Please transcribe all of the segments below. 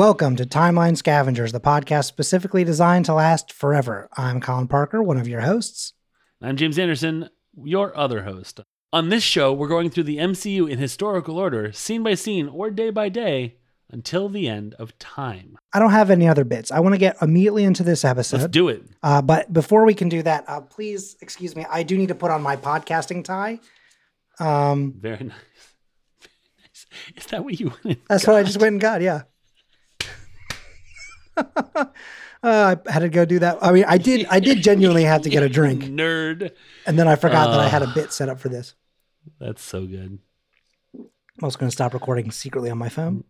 Welcome to Timeline Scavengers, the podcast specifically designed to last forever. I'm Colin Parker, one of your hosts. I'm James Anderson, your other host. On this show, we're going through the MCU in historical order, scene by scene or day by day, until the end of time. I don't have any other bits. I want to get immediately into this episode. Let's do it. Uh, but before we can do that, uh, please excuse me. I do need to put on my podcasting tie. Um, Very nice. Very nice. Is that what you wanted? that's what I just went and got. Yeah. uh, I had to go do that. I mean, I did. I did genuinely have to get a drink, Nerd. and then I forgot that I had a bit set up for this. That's so good. I'm also going to stop recording secretly on my phone.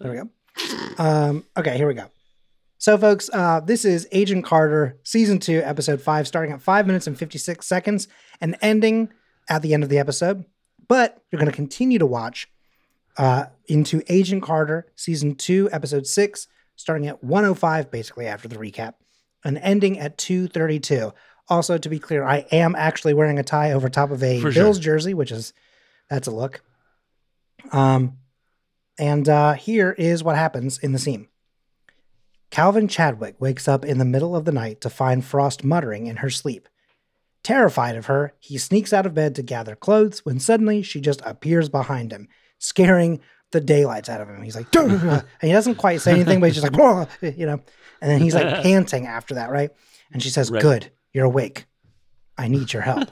There we go. Um, okay, here we go. So, folks, uh, this is Agent Carter, season two, episode five, starting at five minutes and 56 seconds and ending at the end of the episode. But you're going to continue to watch uh, into Agent Carter, season two, episode six, starting at 105, basically after the recap, and ending at 232. Also, to be clear, I am actually wearing a tie over top of a For sure. Bills jersey, which is that's a look. Um, and uh, here is what happens in the scene. Calvin Chadwick wakes up in the middle of the night to find Frost muttering in her sleep. Terrified of her, he sneaks out of bed to gather clothes when suddenly she just appears behind him, scaring the daylights out of him. He's like, and he doesn't quite say anything, but he's just like, "Whoa," you know, and then he's like panting after that, right? And she says, Right. Good, you're awake. I need your help.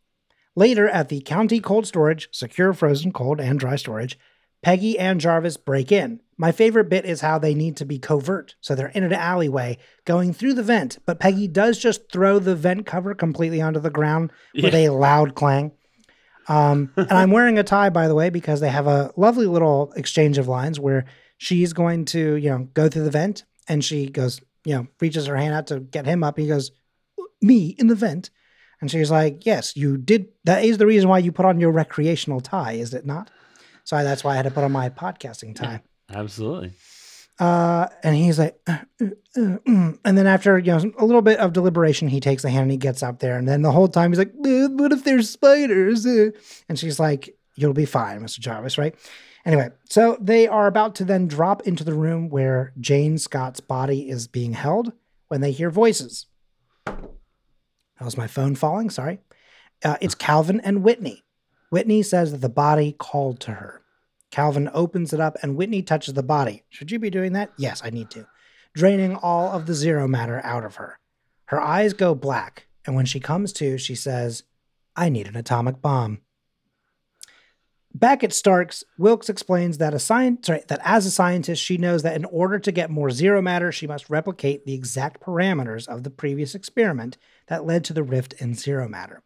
Later at the county cold storage, secure frozen, cold, and dry storage, Peggy and Jarvis break in. My favorite bit is how they need to be covert. So they're in an alleyway going through the vent, but Peggy does just throw the vent cover completely onto the ground with a loud clang. Um, and I'm wearing a tie, by the way, because they have a lovely little exchange of lines where she's going to, you know, go through the vent and she goes, you know, reaches her hand out to get him up. He goes, Me in the vent. And she's like, Yes, you did. That is the reason why you put on your recreational tie, is it not? So that's why I had to put on my podcasting tie. Absolutely. Uh, and he's like, "Uh, uh, uh, mm." and then after you know a little bit of deliberation, he takes the hand and he gets up there. And then the whole time he's like, "Uh, "What if there's spiders?" Uh, And she's like, "You'll be fine, Mr. Jarvis, right?" Anyway, so they are about to then drop into the room where Jane Scott's body is being held when they hear voices. That was my phone falling. Sorry. Uh, it's Calvin and Whitney. Whitney says that the body called to her. Calvin opens it up and Whitney touches the body. Should you be doing that? Yes, I need to. Draining all of the zero matter out of her. Her eyes go black, and when she comes to, she says, I need an atomic bomb. Back at Stark's, Wilkes explains that a sorry, that as a scientist, she knows that in order to get more zero matter, she must replicate the exact parameters of the previous experiment that led to the rift in zero matter.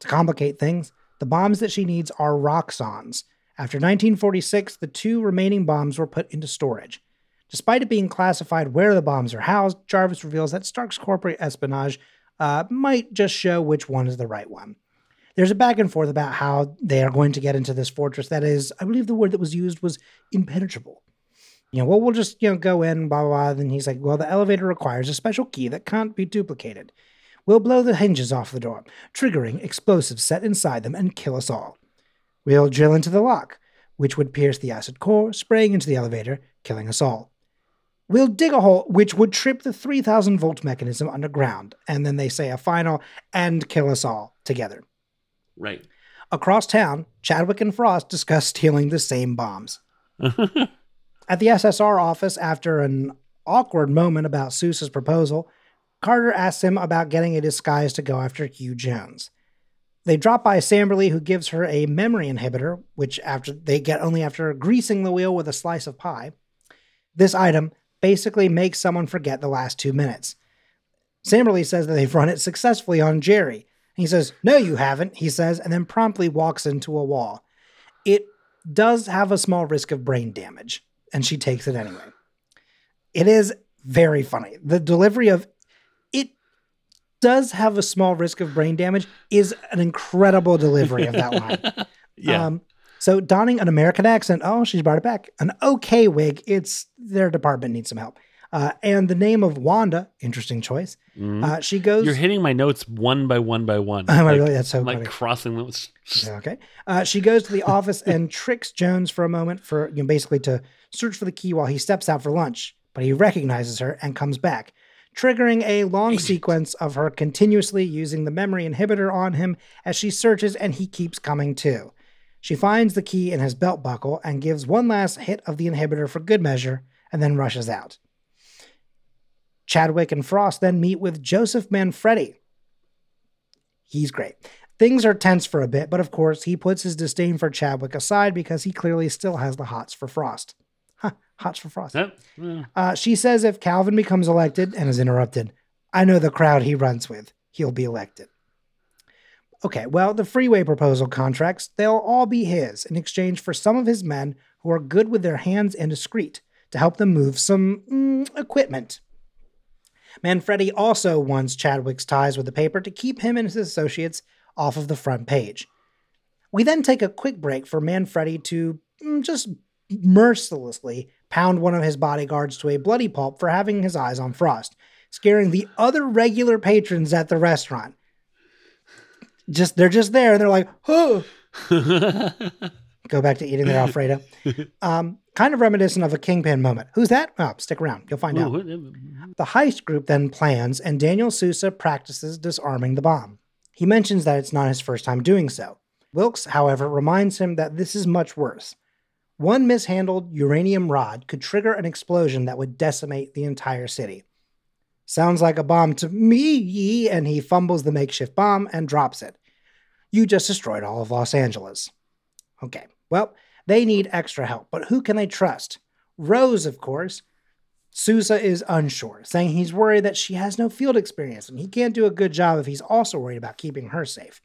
To complicate things, the bombs that she needs are Roxxons. After 1946, the two remaining bombs were put into storage. Despite it being classified where the bombs are housed, Jarvis reveals that Stark's corporate espionage uh, might just show which one is the right one. There's a back and forth about how they are going to get into this fortress that is, I believe the word that was used was impenetrable. You know, well, we'll just, you know, go in, blah, blah, blah. Then he's like, well, the elevator requires a special key that can't be duplicated. We'll blow the hinges off the door, triggering explosives set inside them and kill us all. We'll drill into the lock, which would pierce the acid core, spraying into the elevator, killing us all. We'll dig a hole which would trip the 3000 volt mechanism underground, and then they say a final and kill us all together. Right. Across town, Chadwick and Frost discuss stealing the same bombs. At the SSR office, after an awkward moment about Sousa's proposal, Carter asks him about getting a disguise to go after Hugh Jones. They drop by Samberly, who gives her a memory inhibitor, which after they get only after greasing the wheel with a slice of pie. This item basically makes someone forget the last two minutes. Samberly says that they've run it successfully on Jerry. He says, No, you haven't, he says, and then promptly walks into a wall. It does have a small risk of brain damage, and she takes it anyway. It is very funny. The delivery of does have a small risk of brain damage is an incredible delivery of that line. yeah. Um, so donning an American accent, oh, she's brought it back. An okay wig, it's their department needs some help. Uh, and the name of Wanda, interesting choice. Uh, she goes. Mm-hmm. You're hitting my notes one by one by one. Oh, like, really? That's so I'm like funny. crossing those. Yeah, Okay. Uh, she goes to the office and tricks Jones for a moment for you know, basically to search for the key while he steps out for lunch, but he recognizes her and comes back, triggering a long sequence of her continuously using the memory inhibitor on him as she searches and he keeps coming too. She finds the key in his belt buckle and gives one last hit of the inhibitor for good measure and then rushes out. Chadwick and Frost then meet with Joseph Manfredi. He's great. Things are tense for a bit, but of course, he puts his disdain for Chadwick aside because he clearly still has the hots for Frost. Hots for Frost. Yep. Yeah. Uh, she says if Calvin becomes elected and is interrupted, I know the crowd he runs with. He'll be elected. Okay, well, the freeway proposal contracts, they'll all be his in exchange for some of his men who are good with their hands and discreet to help them move some mm, equipment. Manfredi also wants Chadwick's ties with the paper to keep him and his associates off of the front page. We then take a quick break for Manfredi to mm, just mercilessly pound one of his bodyguards to a bloody pulp for having his eyes on Frost, scaring the other regular patrons at the restaurant. Just they're just there and they're like, oh, go back to eating their Alfredo. Um, kind of reminiscent of a kingpin moment. Who's that? Oh, stick around. You'll find out. Ooh, The heist group then plans, and Daniel Sousa practices disarming the bomb. He mentions that it's not his first time doing so. Wilkes, however, reminds him that this is much worse. One mishandled uranium rod could trigger an explosion that would decimate the entire city. Sounds like a bomb to me, and he fumbles the makeshift bomb and drops it. You just destroyed all of Los Angeles. Okay, well, they need extra help, but who can they trust? Rose, of course. Sousa is unsure, saying he's worried that she has no field experience and he can't do a good job if he's also worried about keeping her safe.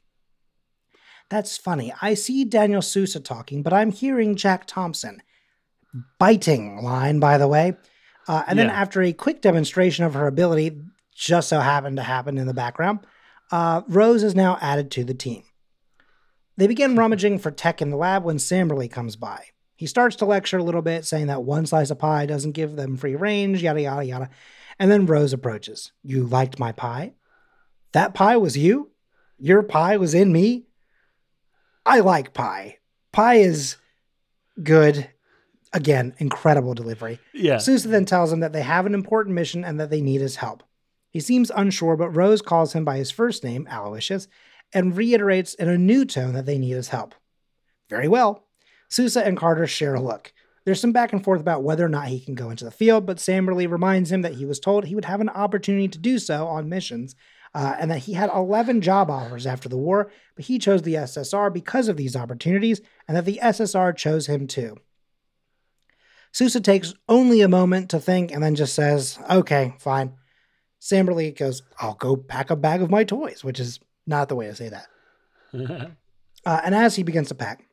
That's funny. I see Daniel Sousa talking, but I'm hearing Jack Thompson. Biting line, by the way. Uh, and then after a quick demonstration of her ability, just so happened to happen in the background, uh, Rose is now added to the team. They begin rummaging for tech in the lab when Samberly comes by. He starts to lecture a little bit, saying that one slice of pie doesn't give them free range, yada, yada, yada. And then Rose approaches. You liked my pie? That pie was you? Your pie was in me? I like pie. Pie is good. Again, incredible delivery. yeah. Sousa then tells him that they have an important mission and that they need his help. He seems unsure, but Rose calls him by his first name, Aloysius, and reiterates in a new tone that they need his help. Very well. Sousa and Carter share a look. There's some back and forth about whether or not he can go into the field, but Samberly reminds him that he was told he would have an opportunity to do so on missions, uh, and that he had 11 job offers after the war, but he chose the SSR because of these opportunities, and that the SSR chose him too. Sousa takes only a moment to think and then just says, okay, fine. Samberly goes, I'll go pack a bag of my toys, which is not the way to say that. Uh, and as he begins to pack,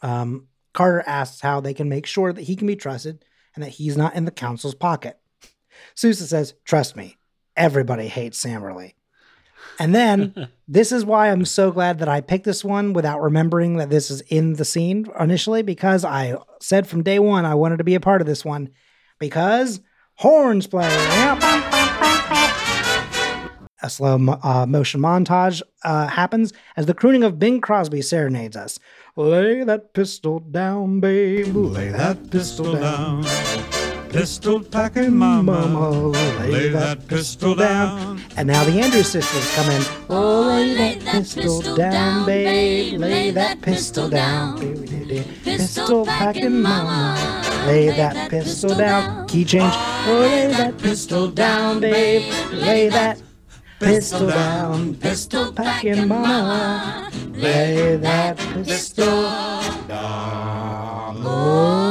um, Carter asks how they can make sure that he can be trusted and that he's not in the council's pocket. Sousa says, Trust me, everybody hates Samberly. And then this is why I'm so glad that I picked this one without remembering that this is in the scene initially, because I said from day one I wanted to be a part of this one. Because horns play. A slow uh, motion montage uh, happens as the crooning of Bing Crosby serenades us. Lay that pistol down, babe. Lay that pistol down. Pistol packing mama, Mama, lay that pistol down. And now the Andrews sisters come in. Oh, lay that pistol down, babe. Lay that pistol down. Pistol packing mama. Lay that pistol down. Key change. Oh, lay that pistol down, babe. Lay that pistol down. Pistol packing mama. Lay that pistol down. Oh,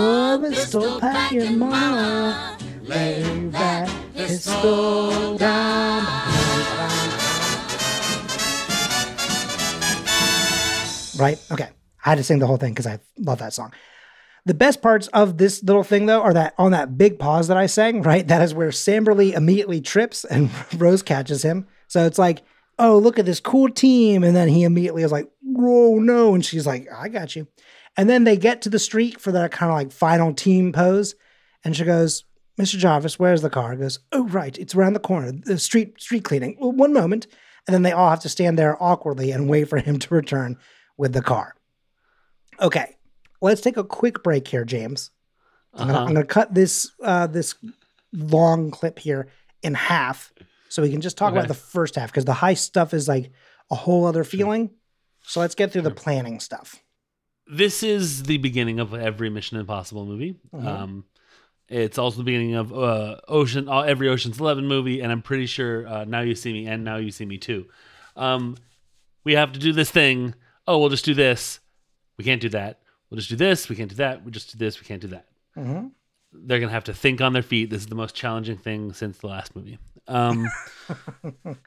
pistol packing mama. Lay that pistol down. Right? Okay. I had to sing the whole thing because I love that song. The best parts of this little thing, though, are that on that big pause that I sang, right? That is where Samberly immediately trips and Rose catches him. So it's like, oh, look at this cool team. And then he immediately is like, whoa, no. And she's like, I got you. And then they get to the street for that kind of like final team pose. And she goes, Mr. Jarvis, where's the car? He goes, oh, right, it's around the corner, the street street cleaning. Well, one moment. And then they all have to stand there awkwardly and wait for him to return with the car. Okay, let's take a quick break here, James. I'm Uh-huh. Gonna cut this uh, this long clip here in half so we can just talk Okay. about the first half because the high stuff is like a whole other feeling. So let's get through the planning stuff. This is the beginning of every Mission Impossible movie. Mhm. Um, it's also the beginning of uh, Ocean, uh, every Ocean's Eleven movie, and I'm pretty sure uh, Now You See Me and Now You See Me Too. Um, we have to do this thing. Oh, we'll just do this. We can't do that. We'll just do this. We can't do that. We just do this. We can't do that. Mm-hmm. They're gonna have to think on their feet. This is the most challenging thing since the last movie. Um,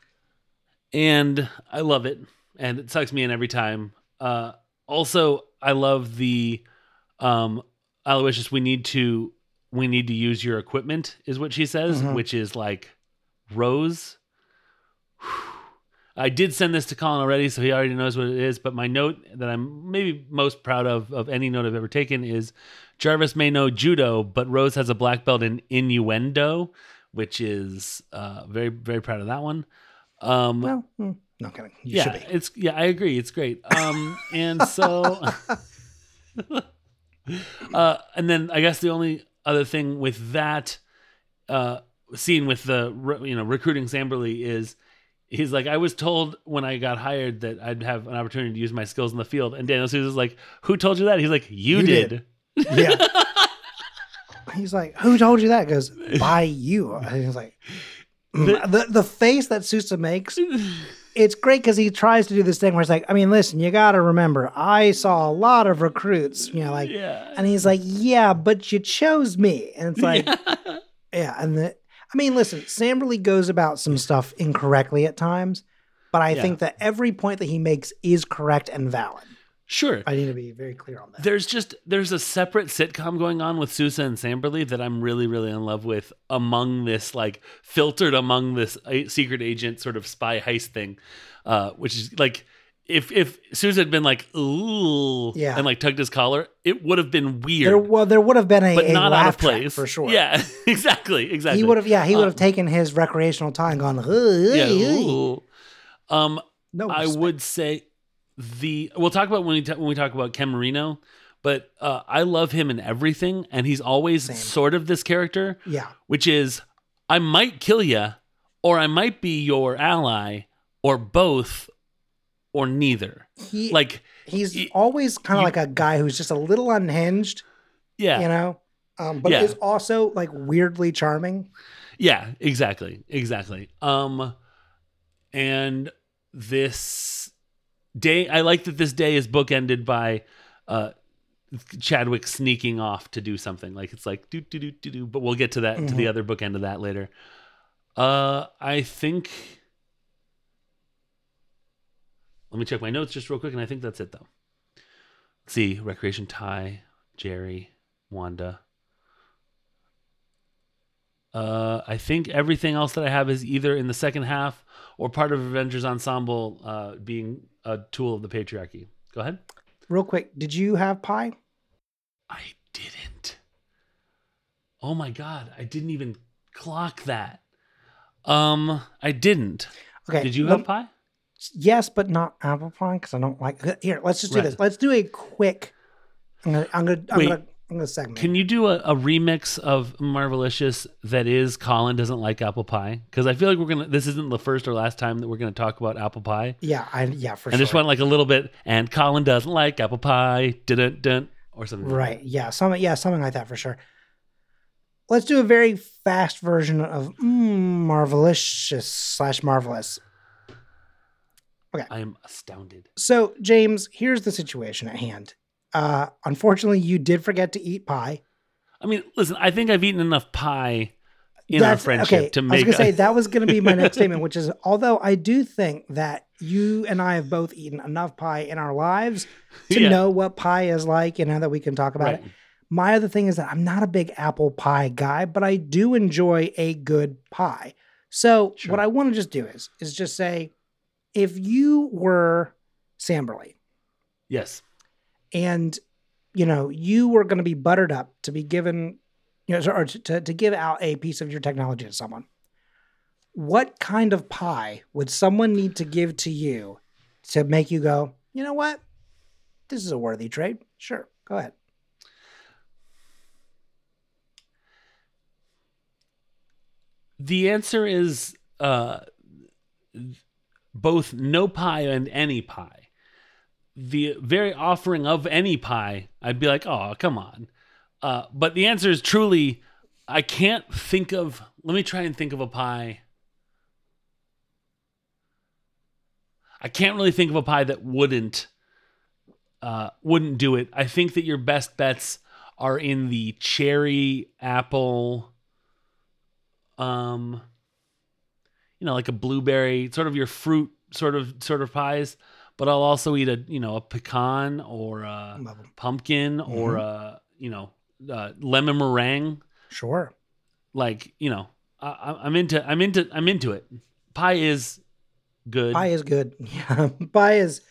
and I love it, and it sucks me in every time. Uh, also, I love the um, Aloysius. We need to we need to use your equipment, is what she says, Mhm. which is like Rose. I did send this to Colin already, so he already knows what it is. But my note that I'm maybe most proud of of any note I've ever taken is Jarvis may know judo, but Rose has a black belt in innuendo, which is uh, very very proud of that one. Um, Well, mm, no kidding. You yeah, should be. it's yeah, I agree. It's great. Um, and so, uh, and then I guess the only other thing with that uh, scene with the you know recruiting Samberly is he's like, I was told when I got hired that I'd have an opportunity to use my skills in the field, and Daniel Sousa's like, who told you that? He's like, you, You did. did. Yeah. He's like, "Who told you that?" Goes, "By you." And he's like, mm. the the face that Sousa makes. It's great because he tries to do this thing where he's like, "I mean, listen, you got to remember, I saw a lot of recruits, you know, like." yeah. And he's like, "Yeah, but you chose me." And it's like, yeah, and the, I mean, listen, Samberly goes about some stuff incorrectly at times, but I Yeah. think that every point that he makes is correct and valid. Sure. I need to be very clear on that. There's just there's a separate sitcom going on with Sousa and Samberly that I'm really really in love with among this like filtered among this secret agent sort of spy heist thing, uh, which is like if if Sousa had been like ooh Yeah. and like tugged his collar, it would have been weird, There, well, there would have been a, but a not out of place for sure. Yeah, exactly, exactly. he would have. Yeah, he would have Um, taken his recreational time, and gone. Yeah, Yeah, ooh. Um, no, I respect. would say the we'll talk about when we ta- when we talk about Ken Marino, but uh, I love him in everything, and he's always Same. sort of this character, Yeah, which is I might kill you, or I might be your ally, or both, or neither. he Like, he's y- always kind of like a guy who's just a little unhinged, yeah, you know, um, but Yeah. is also like weirdly charming. Yeah, exactly. Exactly. Um and this day I like that this day is bookended by uh Chadwick sneaking off to do something. Like it's like do do do do do, but we'll get to that to the Mhm. other bookend of that later. Uh I think let me check my notes just real quick, and I think that's it though. Let's see, Recreation Ty, Jerry, Wanda. Uh, I think everything else that I have is either in the second half or part of Avengers Ensemble uh, being a tool of the patriarchy. Go ahead. Real quick, did you have pie? I didn't. Oh my god, I didn't even clock that. Um, I didn't. Okay, Did you have pie? Yes, but not apple pie because I don't like. Here, let's just do Right. this. Let's do a quick. I'm gonna. I'm gonna. I'm gonna. I'm segment. Can you do a, a remix of Marvelicious that is Colin doesn't like apple pie? Because I feel like we're gonna. This isn't the first or last time that we're gonna talk about apple pie. Yeah, I. Yeah, for and sure. And just went like a little bit. And Colin doesn't like apple pie. Dun dun or something. like Right. Yeah. Something. Yeah. Something like that for sure. Let's do a very fast version of mm, Marvelicious slash Marvelous. Okay. I am astounded. So, James, here's the situation at hand. Uh, unfortunately, you did forget to eat pie. I mean, listen. I think I've eaten enough pie in our That's- friendship to make. I was gonna say that was gonna be my next statement, which is although I do think that you and I have both eaten enough pie in our lives to Yeah. know what pie is like, and know, that we can talk about Right. it. My other thing is that I'm not a big apple pie guy, but I do enjoy a good pie. So Sure. what I want to just do is is just say, if you were Samberly Yes. And you know you were going to be buttered up to be given you know, or to, to, give out a piece of your technology to someone, what kind of pie would someone need to give to you to make you go, you know what? This is a worthy trade. Sure, go ahead. The answer is uh, both no pie and any pie. The very offering of any pie, I'd be like, oh, come on. Uh, but the answer is truly, I can't think of. Let me try and think of a pie. I can't really think of a pie that wouldn't uh, wouldn't do it. I think that your best bets are in the cherry apple, um, you know, like a blueberry, sort of your fruit sort of sort of pies. But I'll also eat a you know a pecan or a pumpkin or a you know uh, lemon meringue. Sure. Like you know, I, I- I'm into I'm into I'm into it. Pie is good. Pie is good. Yeah, pie is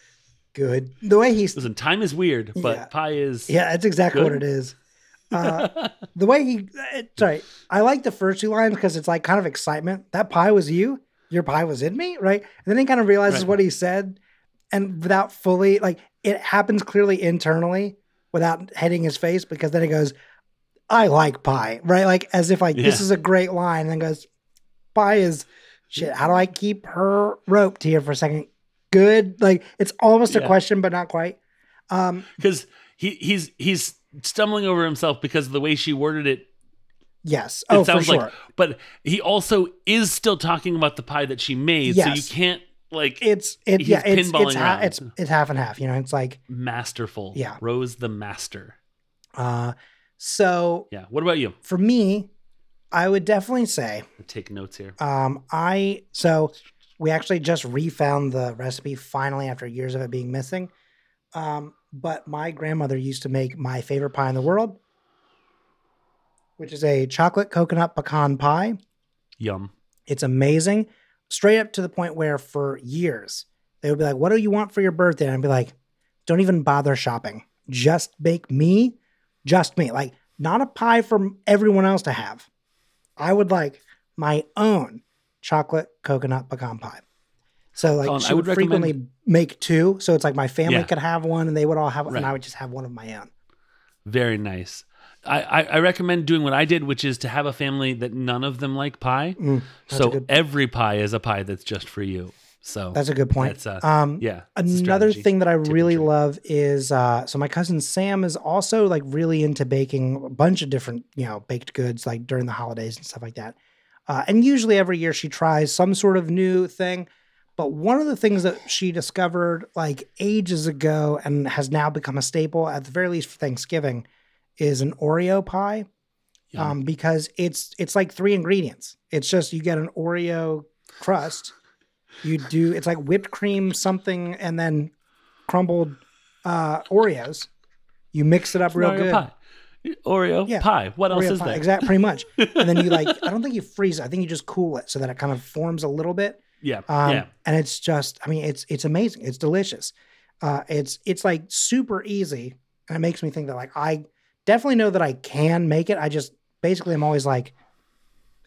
good. The way he's Listen, time is weird, but Yeah. pie is yeah, that's exactly Good. what it is. Uh, the way he, uh, sorry, I like the first two lines because it's like kind of excitement. That pie was you. Your pie was in me, right? And then he kind of realizes Right. what he said, and without fully like it happens clearly internally without hitting his face because then he goes, "I like pie," right? Like as if like this is a great line, and then goes, "Pie is shit." How do I keep her roped here for a second? Good, like it's almost a question, but not quite. Um, because he he's he's stumbling over himself because of the way she worded it. yes, It oh for sounds sure. like, but he also is still talking about the pie that she made, so you can't like it's it yeah it's it's, ha- it's it's half and half you know it's like masterful. Yeah. Rose the master. uh so Yeah. What about you? for me i would definitely say taking notes here. um i so we actually just refound the recipe finally after years of it being missing um but my grandmother used to make my favorite pie in the world which is a chocolate coconut pecan pie Yum. It's amazing. Straight up to the point where for years they would be like, What do you want for your birthday? And I'd be like, Don't even bother shopping. Just bake me, just me. Like, not a pie for everyone else to have. I would like my own chocolate coconut pecan pie. So, like, Colin, she I would, would recommend- frequently make two. So it's like my family Yeah. could have one and they would all have one, and I would just have one of my own. Very nice. I, I, recommend doing what I did, which is to have a family that none of them like pie. Mm, so good- every pie is a pie that's just for you. So That's a good point. That's, uh, um, yeah. Another thing that I really love is uh, so my cousin Sam is also like really into baking a bunch of different you know baked goods like during the holidays and stuff like that. Uh, and usually every year she tries some sort of new thing. But one of the things that she discovered like ages ago and has now become a staple at the very least for Thanksgiving is an Oreo pie. Yum. Um, because it's it's like three ingredients. It's just you get an Oreo crust. You do it's like whipped cream something and then crumbled uh, Oreos. You mix it up real Oreo good. pie. Oreo Yeah. pie. What else Oreo is pie, there? Exact, pretty much. And then you like I don't think you freeze it. I think you just cool it so that it kind of forms a little bit. Yeah. Um, yeah. And it's just, I mean, it's it's amazing. It's delicious. Uh, it's it's like super easy, and it makes me think that like I definitely know that I can make it. I just basically I'm always like,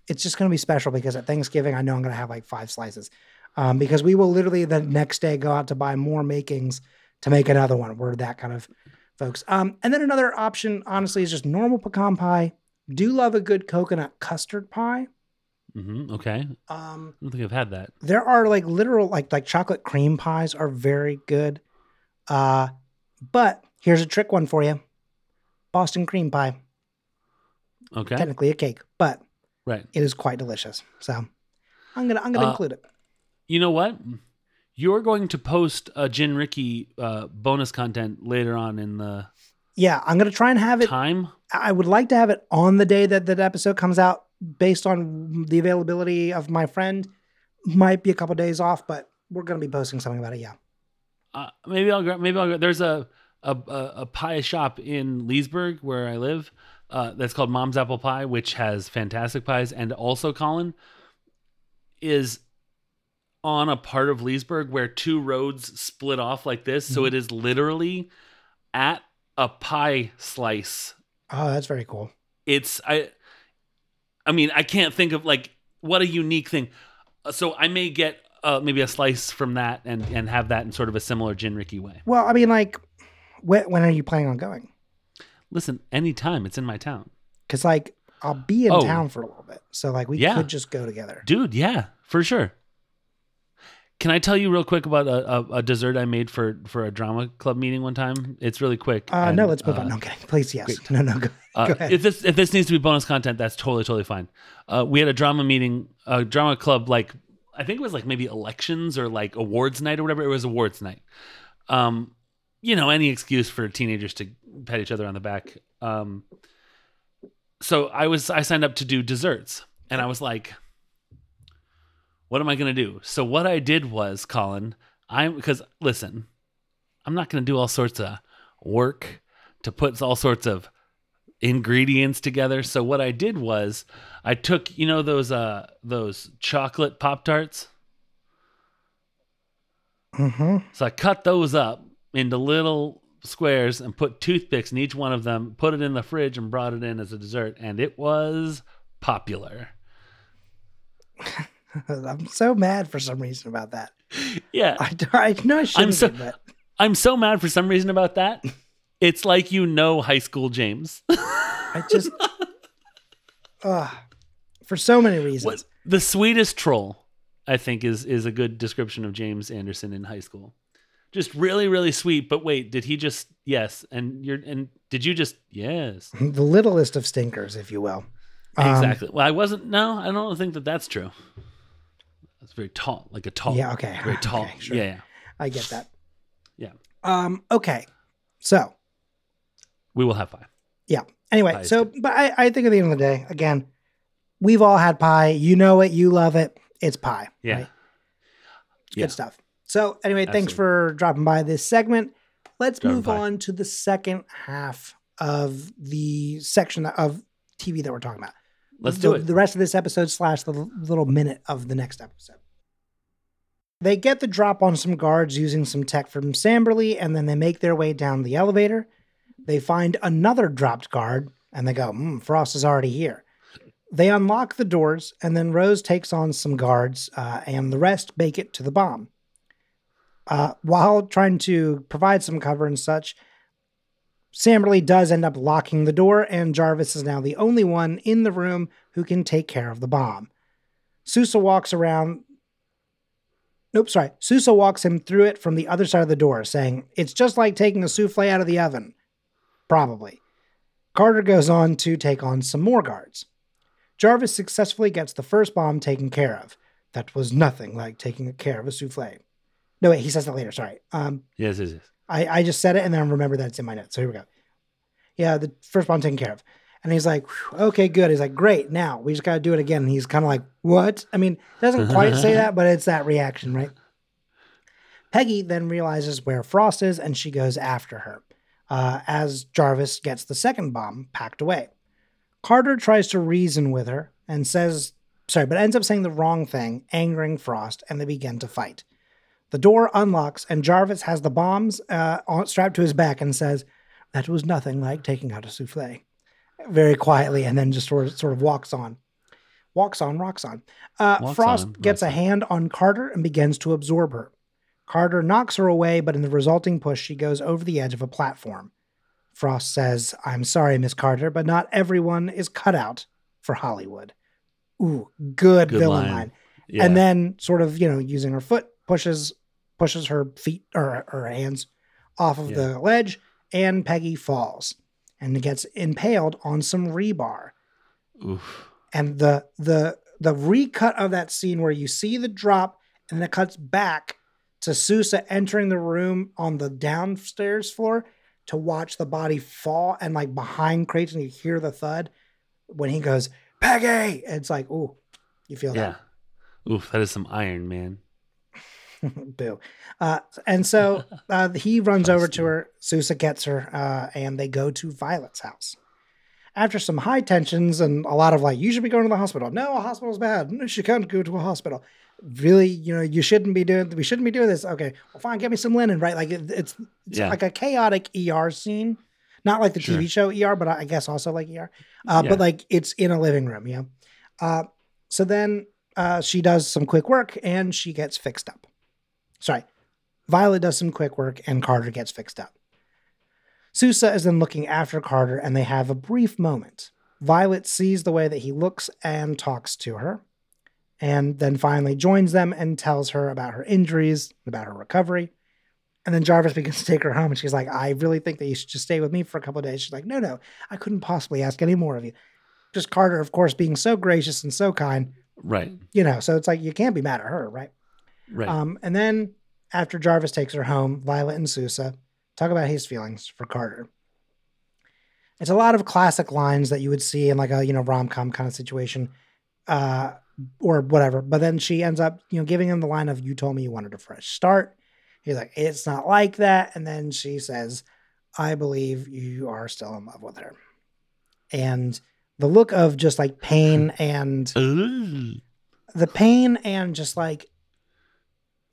it's just gonna be special because at Thanksgiving I know I'm gonna have like five slices, um, because we will literally the next day go out to buy more makings to make another one. We're that kind of folks. Um, and then another option, honestly, is just normal pecan pie. Do love a good coconut custard pie. hmm Okay. Um, I don't think I've had that. there are like literal like like chocolate cream pies are very good uh but here's a trick one for you boston cream pie Okay. technically a cake but Right. it is quite delicious so i'm gonna i'm gonna Uh, include it You know what? You're going to post a Gin Rickey uh, bonus content later on in the yeah i'm gonna try and have it time. i would like to have it on the day that that episode comes out based on the availability of my friend might be a couple days off but we're gonna be posting something about it yeah Uh, maybe I'll maybe I'll go. There's a a, a a pie shop in Leesburg where I live uh, that's called Mom's Apple Pie, which has fantastic pies, and also Colin is on a part of Leesburg where two roads split off like this, so Mhm. it is literally at a pie slice. oh that's very cool It's I I mean, I can't think of like what a unique thing. Uh, So I may get uh, maybe a slice from that and and have that in sort of a similar Gin Rickey way. Well, I mean, like, when, when are you planning on going? Listen, anytime it's in my town, Because like I'll be in Oh. town for a little bit, so like we Yeah. could just go together. dude. Yeah, for sure. Can I tell you real quick about a, a, a dessert I made for for a drama club meeting one time? It's really quick. Uh, no, let's move uh, on. No, I'm kidding. Please, yes. No, no, go, Uh, ahead. if this if this needs to be bonus content, that's totally totally fine. Uh, we had a drama meeting, a drama club, like I think it was like maybe elections or like awards night or whatever. It was awards night. Um, you know, any excuse for teenagers to pat each other on the back. Um, so I was I signed up to do desserts, and I was like, what am I gonna do? So what I did was, Colin, I'm because listen, I'm not gonna do all sorts of work to put all sorts of ingredients together. So what I did was I took, you know, those uh those chocolate pop tarts. Mm-hmm. So I cut those up into little squares and put toothpicks in each one of them, put it in the fridge and brought it in as a dessert, and it was popular. I'm so mad for some reason about that. Yeah. I, I know I shouldn't so- be, but I'm so mad for some reason about that. It's like you know high school James. I just, uh, for so many reasons. What the sweetest troll, I think, is is a good description of James Anderson in high school. Just really, really sweet. But wait, did he just yes? And you're and did you just yes? The littlest of stinkers, if you will. Um, Exactly. well, I wasn't. No, I don't think that that's true. That's very tall, like a tall. Yeah, okay. Very tall. Okay, sure. Yeah, yeah. I get that. Yeah. Um. Okay. So We will have anyway, Pie is so but I I think at the end of the day, again, we've all had pie. You know it. You love it. It's pie. Yeah. right? Yeah. Good stuff. So anyway, thanks for dropping by this segment. Let's Dropping move by. on to the second half of the section of TV that we're talking about. Let's the, do it. The rest of this episode slash the little minute of the next episode. They get the drop on some guards using some tech from Samberly, and then they make their way down the elevator. They find another dropped guard, and they go, hmm, Frost is already here. They unlock the doors, and then Rose takes on some guards, uh, and the rest make it to the bomb. Uh, while trying to provide some cover and such, Samberly does end up locking the door, and Jarvis is now the only one in the room who can take care of the bomb. Sousa walks around. Nope, sorry. Sousa walks him through it from the other side of the door, saying, It's just like taking a souffle out of the oven. Probably. Carter goes on to take on some more guards. Jarvis successfully gets the first bomb taken care of. That was nothing like taking care of a souffle. No, wait, he says that later. Sorry. Um, Yes, yes, yes. I, I just said it and then I remember that it's in my notes. So here we go. Yeah, the first bomb taken care of. And he's like, okay, good. He's like, great. Now we just got to do it again. And he's kind of like, what? I mean, doesn't quite say that, but it's that reaction, right? Peggy then realizes where Frost is and she goes after her uh, as Jarvis gets the second bomb packed away. Carter tries to reason with her and says, sorry, but ends up saying the wrong thing, angering Frost, and they begin to fight. The door unlocks, and Jarvis has the bombs uh, on, strapped to his back and says, That was nothing like taking out a souffle. Very quietly, and then just sort of, sort of walks on. Walks on, rocks on. Uh, Walks Frost on, gets a rocks hand on Carter and begins to absorb her. Carter knocks her away, but in the resulting push, she goes over the edge of a platform. Frost says, I'm sorry, Miss Carter, but not everyone is cut out for Hollywood. Ooh, good, Good villain line. line Yeah. and then sort of you know using her foot pushes pushes her feet or her hands off of Yeah. the ledge and peggy falls and gets impaled on some rebar Oof. and the the the recut of that scene where you see the drop and then it cuts back to Sousa entering the room on the downstairs floor to watch the body fall and like behind crates and you hear the thud when he goes Peggy it's like ooh you feel that Yeah. Oof. That is some iron, man. Boo. Uh, and so uh, he runs over to her. Sousa gets her, uh, and they go to Violet's house. After some high tensions and a lot of like, you should be going to the hospital. No, a hospital's bad. No, she can't go to a hospital. Really, you know, you shouldn't be doing. We shouldn't be doing this. Okay, well, fine. Get me some linen, right? Like it, it's it's Yeah. like a chaotic ER scene, not like the Sure. TV show ER, but I guess also like ER. Uh, Yeah. But like it's in a living room, know. Uh, so then uh, she does some quick work and she gets fixed up. Sorry, Violet does some quick work and Carter gets fixed up. Sousa is then looking after Carter and they have a brief moment. Violet sees the way that he looks and talks to her, and then finally joins them and tells her about her injuries, about her recovery. And then Jarvis begins to take her home, and she's like, I really think that you should just stay with me for a couple of days. She's like, No, no, I couldn't possibly ask any more of you. Just Carter, of course, being so gracious and so kind, Right. you know, so it's like you can't be mad at her, right? Right. Um, and then after Jarvis takes her home, Violet and Sousa talk about his feelings for Carter. It's a lot of classic lines that you would see in like a you know rom com kind of situation, uh, or whatever. But then she ends up you know giving him the line of "You told me you wanted a fresh start." He's like, "It's not like that," and then she says, "I believe you are still in love with her," and the look of just like pain and Ooh. the pain and just like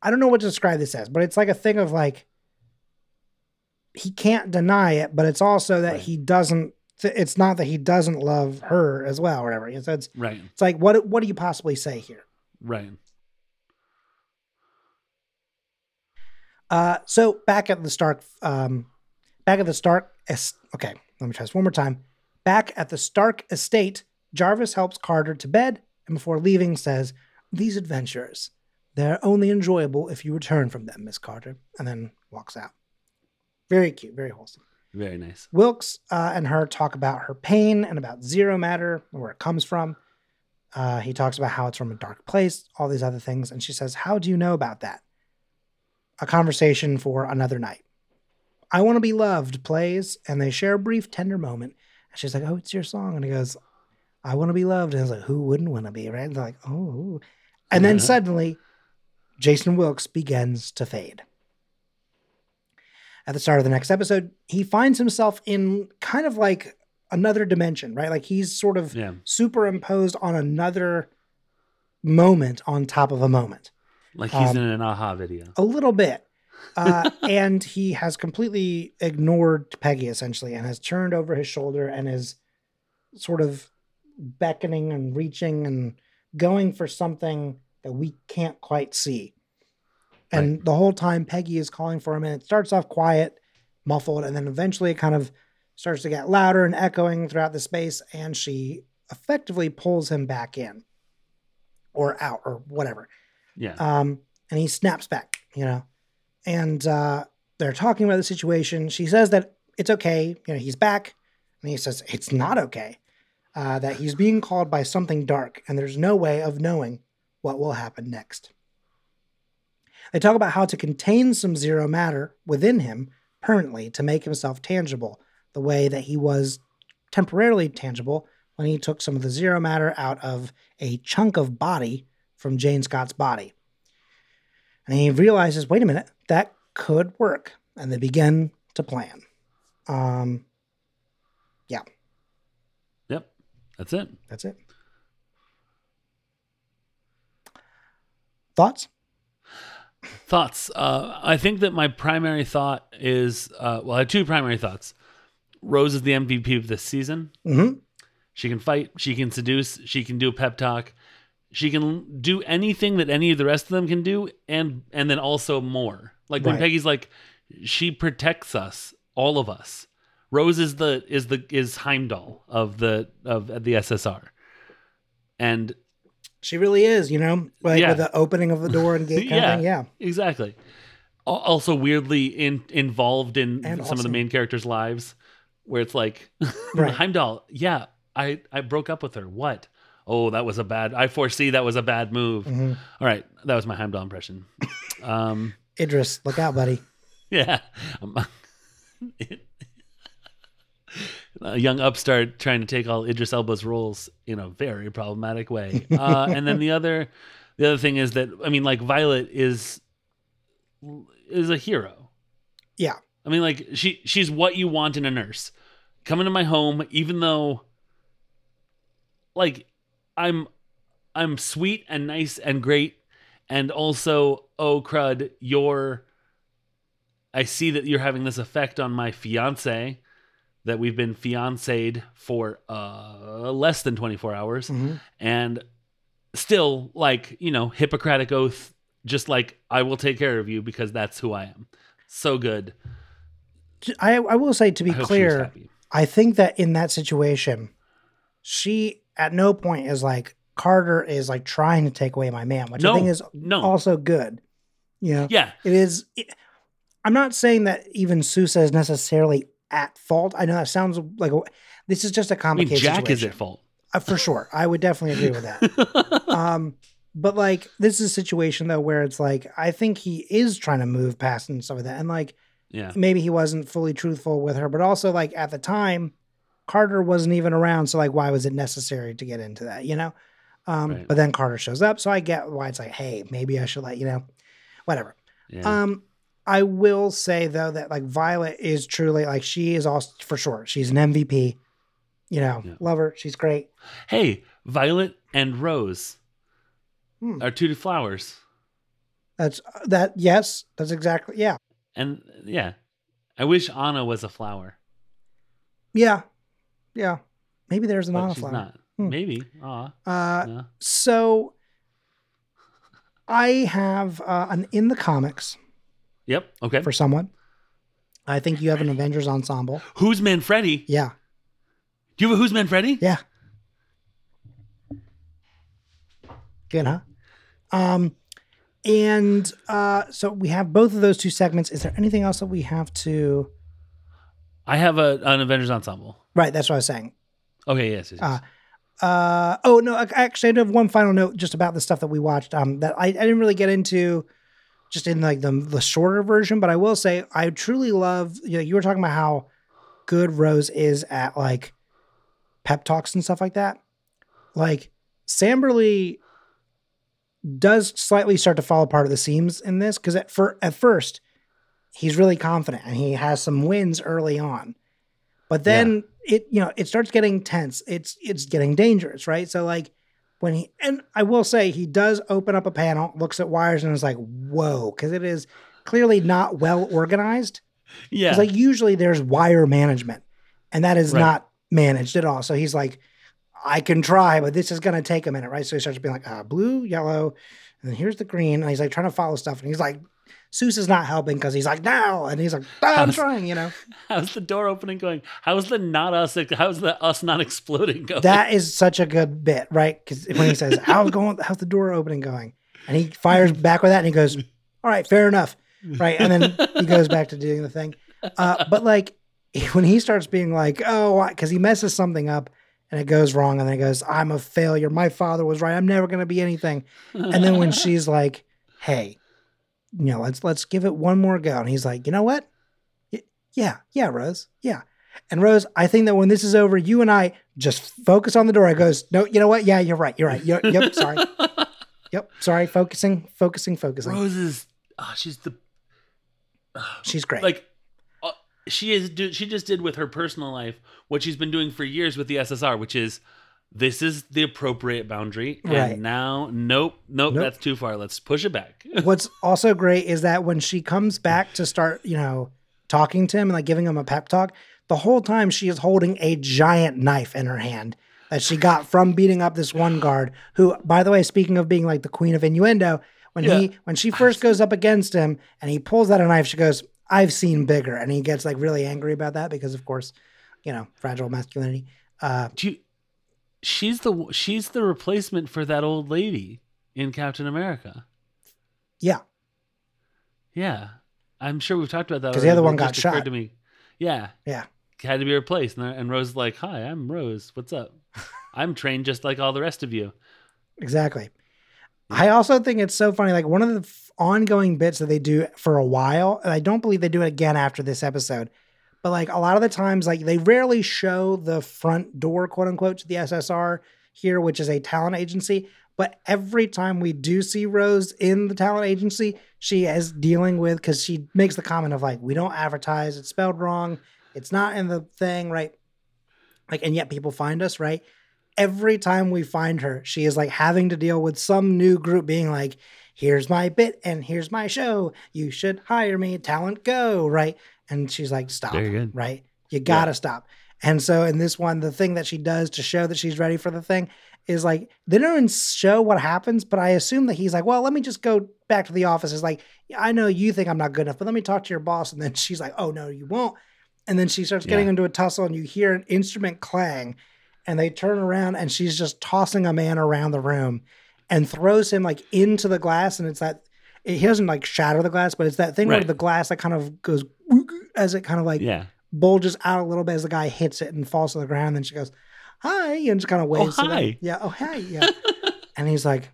I don't know what to describe this as, but it's like a thing of like he can't deny it, but it's also that Right. he doesn't. It's not that he doesn't love her as well, or whatever. So it's Right. it's like what what do you possibly say here? Right. Uh, so back at the Stark, um, back at the Stark. Es- okay, let me try this one more time. Back at the Stark estate, Jarvis helps Carter to bed, and before leaving, says, "These adventures, they're only enjoyable if you return from them, Miss Carter," and then walks out. Very cute, very wholesome. Very nice. Wilkes uh, and her talk about her pain and about zero matter, where it comes from. Uh, he talks about how it's from a dark place, all these other things. And she says, How do you know about that? A conversation for another night. I Want to Be Loved plays, and they share a brief, tender moment. And she's like, Oh, it's your song. And he goes, I want to be loved. And I was like, Who wouldn't want to be, right? And they're like, Oh. And then suddenly, Jason Wilkes begins to fade at the start of the next episode, he finds himself in kind of like another dimension, right? Like he's sort of Yeah. superimposed on another moment on top of a moment, Like he's Um, in an a-ha video. a little bit. Uh, and he has completely ignored Peggy essentially and has turned over his shoulder and is sort of beckoning and reaching and going for something that we can't quite see. And the whole time Peggy is calling for him and it starts off quiet, muffled, and then eventually it kind of starts to get louder and echoing throughout the space and she effectively pulls him back in or out or whatever. Yeah. Um, and he snaps back, you know. And uh, they're talking about the situation. She says that it's okay, you know, he's back. And he says it's not okay. Uh, that he's being called by something dark, and there's no way of knowing what will happen next. They talk about how to contain some zero matter within him permanently to make himself tangible, the way that he was temporarily tangible when he took some of the zero matter out of a chunk of body from Jane Scott's body. And he realizes, wait a minute, that could work. And they begin to plan. Um, yeah. Yep. That's it. that's it. Thoughts? Thoughts. Uh, I think that my primary thought is uh, well, I have two primary thoughts. Rose is the MVP of this season. Mm-hmm. She can fight. She can seduce. She can do a pep talk. She can do anything that any of the rest of them can do, and and then also more. Like when Right. Peggy's like, she protects us, all of us. Rose is the is the is Heimdall of the of the SSR, and She really is, you know, like Yeah. with the opening of the door and gate kind Yeah. of thing. Yeah. exactly. Also weirdly in involved in And some of the main characters' lives, where it's like Right. Heimdall. Yeah, I I broke up with her. What? Oh, that was a bad. I foresee that was a bad move. Mhm. All right, that was my Heimdall impression. Um, Idris, look out, buddy. yeah, a young upstart trying to take all Idris Elba's roles in a very problematic way. Uh, and then the other, the other thing is that I mean, like Violet is is a hero. Yeah. I mean, like she she's what you want in a nurse. Come into my home, even though, like, I'm I'm sweet and nice and great, and also, oh crud, you're. I see that you're having this effect on my fiance, that we've been fiancéed for uh, less than 24 hours Mhm. and still like you know hippocratic oath just like i will take care of you because that's who i am so good I, I will say to be I hope she was clear. I think that in that situation, she at no point is like Carter is like trying to take away my man, which I think is no. also good. You know, yeah it is. It, I'm not saying that even Sousa is necessarily at fault. I know that sounds like a, this is just a i mean complicated jack is at fault Uh, for sure. I would definitely agree with that. um, but like this is a situation though where it's like I think he is trying to move past and stuff like that, and like yeah maybe he wasn't fully truthful with her, but also like at the time, Carter wasn't even around, so like why was it necessary to get into that, you know? Um, Right. But then Carter shows up, so I get why it's like, hey, maybe I should let you know, whatever. yeah Um, I will say though that like Violet is truly like she is all for sure she's an MVP. You know, Yeah. love her. She's great. hey violet and rose Hmm. are two flowers That's that. Yes, that's exactly. Yeah, and yeah i wish anna was a flower yeah, yeah. Maybe there's an but Anna she's flower. not Hmm. maybe Aw, Uh, no. so I have uh, an in the comics yep okay for someone. I think you have an Avengers ensemble. who's manfredi Yeah, do you have a who's manfredi yeah. Good, huh? Um, and uh, so we have both of those two segments. Is there anything else that we have to? i have a, an avengers ensemble Right, that's what I was saying. okay yes, yes, yes. Uh, Uh, oh no, ac- actually, I do have one final note just about the stuff that we watched. Um, that I, I didn't really get into, just in like the the shorter version. But I will say, I truly love. You know, you were talking about how good Rose is at like pep talks and stuff like that. Like Samberly does slightly start to fall apart at the seams in this because at fir- at first he's really confident and he has some wins early on, but then it you know it starts getting tense. It's it's getting dangerous, right? So like when he and I will say he does open up a panel, looks at wires, and is like, "Whoa," because it is clearly not well organized. yeah like usually there's wire management, and that is Right. not managed at all. So he's like, I can try, but this is going to take a minute, right? So he starts being like, uh, blue, yellow, and then here's the green. And he's like trying to follow stuff. And he's like, Sousa is not helping because he's like, now. And he's like, "Ah, I'm How's- trying, you know? how's the door opening going how's the not us how's the us not exploding going That is such a good bit, right? Because when he says, how's going, how's the door opening going? And he fires back with that and he goes, all right, fair enough. Right. And then he goes back to doing the thing. Uh, but like when he starts being like, oh, because he messes something up and it goes wrong. And then he goes, I'm a failure. My father was right. I'm never going to be anything. And then when she's like, hey, you know, let's, let's give it one more go. And he's like, you know what? Yeah. Yeah, Rose. Yeah. And Rose, I think that when this is over, you and I just focus on the door. I goes, no, you know what? Yeah, you're right. You're right. You're, yep. Sorry. Yep. Sorry. Focusing, focusing, focusing. Rose is oh, she's the She's great. like uh, she is she just did with her personal life what she's been doing for years with the SSR which is this is the appropriate boundary and Right. now nope, nope Nope. that's too far let's push it back What's also great is that when she comes back to start, you know, talking to him and like giving him a pep talk, the whole time she is holding a giant knife in her hand that she got from beating up this one guard. Who, by the way, speaking of being like the queen of innuendo, when Yeah. he when she first goes up against him and he pulls out a knife, she goes, "I've seen bigger," and he gets like really angry about that because, of course, you know, fragile masculinity. Uh, Do you, she's the she's the replacement for that old lady in Captain America. Yeah, yeah. I'm sure we've talked about that 'Cause the other one got shot. to me. Yeah. Yeah. had to be replaced. And, and Rose is like hi I'm Rose. What's up? I'm trained just like all the rest of you. Exactly. I also think it's so funny. Like one of the f- ongoing bits that they do for a while, and I don't believe they do it again after this episode, but like a lot of the times, like they rarely show the front door, quote unquote, to the SSR here, which is a talent agency. But every time we do see Rose in the talent agency, she is dealing with because she makes the comment of like, we don't advertise, it's spelled wrong, it's not in the thing, right? Like, and yet people find us, right? every time we find her, she is like having to deal with some new group being like, here's my bit and here's my show. You should hire me. Talent go. Right. And she's like, stop. Right. You gotta stop. And so in this one, the thing that she does to show that she's ready for the thing is like they don't even show what happens, but I assume that he's like, well, let me just go back to the office. It's like, I know you think I'm not good enough, but let me talk to your boss. And then she's like, oh no, you won't. And then she starts getting Yeah. into a tussle, and you hear an instrument clang, and they turn around, and she's just tossing a man around the room, and throws him like into the glass, and it's that. He doesn't like shatter the glass, but it's that thing where the glass that kind of goes as it kind of like Yeah. bulges out a little bit as the guy hits it and falls to the ground. Then she goes, "Hi," and just kind of waves. them. hi. Yeah. Oh, hi. Yeah. and he's like,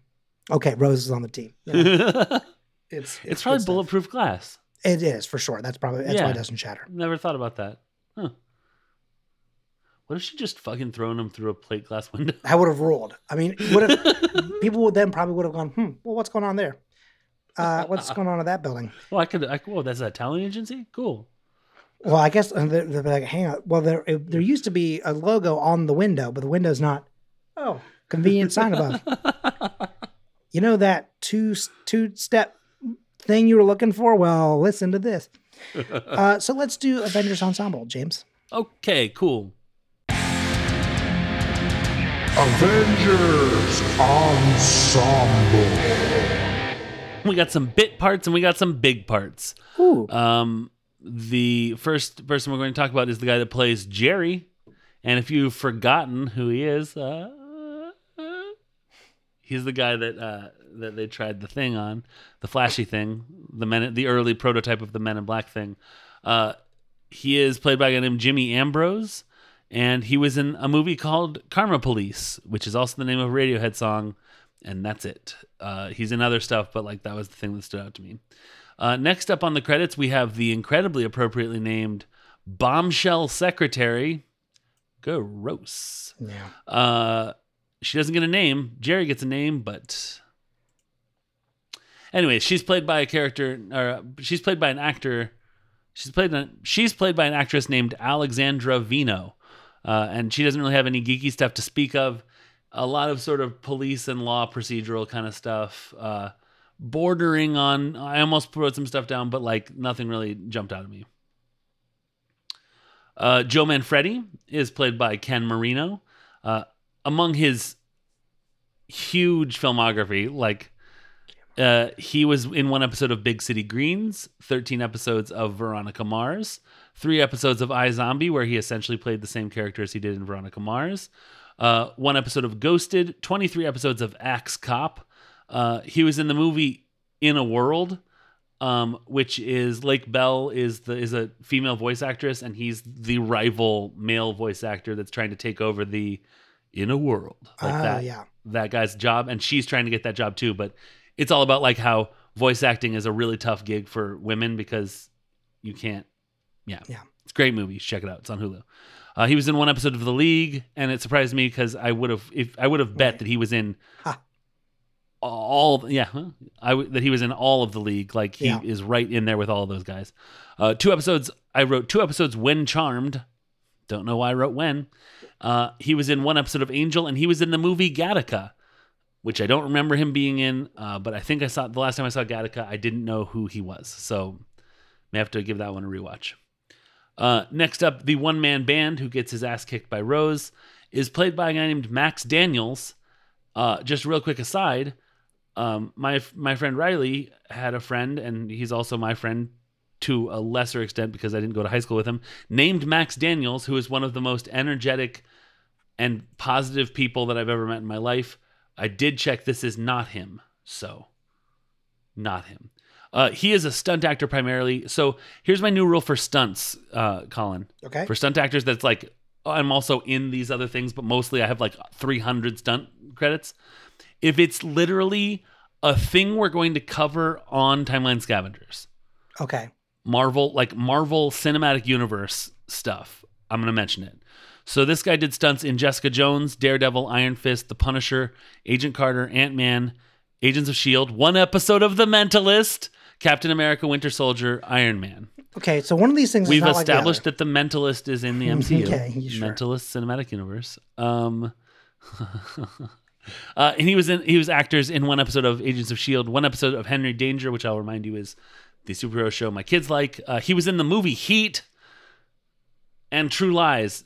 "Okay, Rose is on the team." You know, it's, it's it's, probably bulletproof glass. It is for sure. That's probably that's why it doesn't shatter. Never thought about that. Huh. What if she just fucking thrown him through a plate glass window? I would have ruled. I mean, would have people would then probably would have gone, "Hmm, well, what's going on there? Uh, what's going on at that building?" well, I could. I, whoa, that's a talent agency. Cool. Well, I guess uh, they're, they're like, "Hang on." Well, there it- there used to be a logo on the window, but the window's not. Oh, convenient sign above. You know that two two step thing you were looking for? Well, listen to this. Uh, so let's do Avengers Ensemble, James. Okay, cool. Avengers Ensemble. We got some bit parts and we got some big parts. Ooh, Um, the first person we're going to talk about is the guy that plays Jerry. And if you've forgotten who he is, uh, he's the guy that uh, that they tried the thing on, the flashy thing, the men, the early prototype of the Men in Black thing. Uh, he is played by a guy named Jimmy Ambrose, and he was in a movie called Karma Police, which is also the name of a Radiohead song, and that's it. Uh, he's in other stuff, but like that was the thing that stood out to me. Uh, next up on the credits, we have the incredibly appropriately named Bombshell Secretary, Gross. yeah. Uh, she doesn't get a name. Jerry gets a name, but anyway, she's played by a character, or she's played by an actor. She's played. An, she's played by an actress named Alexandra Vino, uh, and she doesn't really have any geeky stuff to speak of. A lot of sort of police and law procedural kind of stuff, uh, bordering on. I almost wrote some stuff down, but like nothing really jumped out at me. Uh, Joe Manfredi is played by Ken Marino. Uh, among his huge filmography, like uh, he was in one episode of Big City Greens, 13 episodes of Veronica Mars, three episodes of I Zombie, where he essentially played the same character as he did in Veronica Mars, uh, one episode of Ghosted, 23 episodes of Axe Cop. Uh, he was in the movie In a World, um, which is Lake Bell is the is a female voice actress, and he's the rival male voice actor that's trying to take over the In a World like Ah, that yeah. that guy's job, and she's trying to get that job too. But it's all about like how voice acting is a really tough gig for women because you can't. Yeah, Yeah. it's a great movie. Check it out. It's on Hulu. Uh, he was in one episode of The League, and it surprised me because I would have if I would have bet Right. that he was in Ha. All. Yeah? I w- that he was in all of the League. Like he Yeah. is right in there with all of those guys. Uh, two episodes. I wrote two episodes when Charmed. Don't know why I wrote when. Uh, he was in one episode of Angel, and he was in the movie Gattaca, which I don't remember him being in. Uh, but I think I saw the last time I saw Gattaca, I didn't know who he was, so may have to give that one a rewatch. Uh, next up, the one man band who gets his ass kicked by Rose is played by a guy named Max Daniels. Uh, just real quick aside, um, my my friend Riley had a friend, and he's also my friend to a lesser extent because I didn't go to high school with him, named Max Daniels, who is one of the most energetic and positive people that I've ever met in my life. I did check this is not him, so not him. Uh, he is a stunt actor primarily. So here's my new rule for stunts, uh, Colin. Okay. For stunt actors, that's like I'm also in these other things, but mostly I have like 300 stunt credits. If it's literally a thing we're going to cover on Timeline Scavengers, Okay. Marvel, like Marvel Cinematic Universe stuff. I'm going to mention it. So this guy did stunts in Jessica Jones, Daredevil, Iron Fist, The Punisher, Agent Carter, Ant Man, Agents of S.H.I.E.L.D., one episode of The Mentalist, Captain America, Winter Soldier, Iron Man. Okay. So one of these things We've is not like the established that The Mentalist is in the MCU. Okay, sure? Mentalist Cinematic Universe. Um, uh, and he was in he was actors in one episode of Agents of Shield, one episode of Henry Danger, which I'll remind you is the superhero show my kids like. Uh, he was in the movie Heat, and True Lies.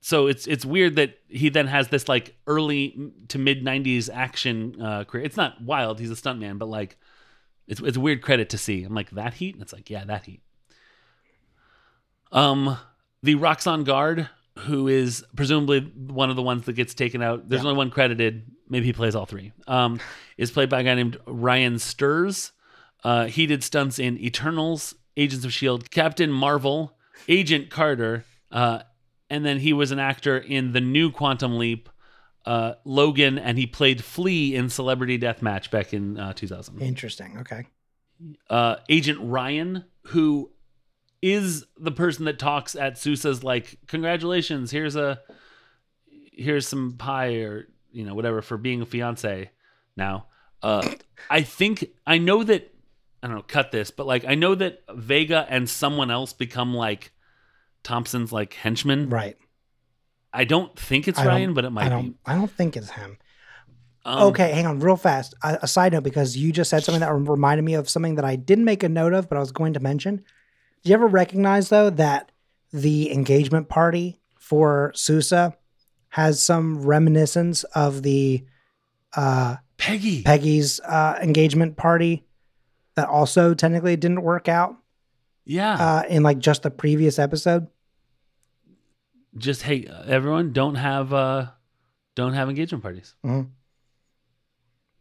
So it's it's weird that he then has this like early to mid '90s action uh, career. It's not wild; he's a stuntman, but like it's it's a weird credit to see. I'm like that heat. And it's like yeah, that heat. Um, the Roxxon Guard, who is presumably one of the ones that gets taken out. There's Yeah. only one credited. Maybe he plays all three. Um, is played by a guy named Ryan Stirs. Uh, he did stunts in Eternals, Agents of Shield, Captain Marvel, Agent Carter, uh, and then he was an actor in the new Quantum Leap, uh, Logan, and he played Flea in Celebrity Deathmatch back in uh, 2000 Interesting. Okay. uh, Agent Ryan, who is the person that talks at Sousa's like, congratulations, here's a here's some pie or you know whatever for being a fiance now. Uh, I think I know that I don't know, cut this, but like I know that Vega and someone else become like Thompson's like henchmen. Right. I don't think it's I Ryan, but it might I don't. be. I don't think it's him. Um, okay, hang on, real fast. A, a side note because you just said something that reminded me of something that I didn't make a note of, but I was going to mention. Do you ever recognize though that the engagement party for Sousa has some reminiscence of the uh, Peggy. Peggy's uh, engagement party that also technically didn't work out yeah. uh, in like just the previous episode? Just hey, everyone, don't have uh, don't have engagement parties. Mhm.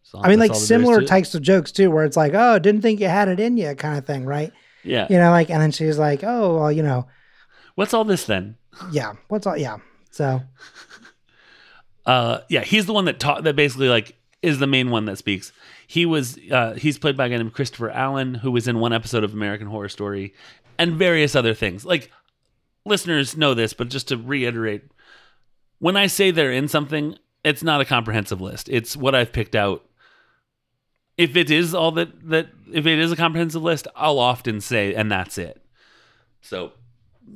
So I mean, like all similar types of jokes too, where it's like, "Oh, didn't think you had it in you," kind of thing, right? Yeah. You know, like, and then she's like, "Oh, well, you know, What's all this then? yeah, what's all, yeah." So, Uh, yeah, he's the one that taught that basically like is the main one that speaks. He was uh, he's played by a guy named Christopher Allen, who was in one episode of American Horror Story, and various other things. Like listeners know this, but just to reiterate, when I say they're in something, it's not a comprehensive list. It's what I've picked out. If it is all that that if it is a comprehensive list, I'll often say, and that's it. So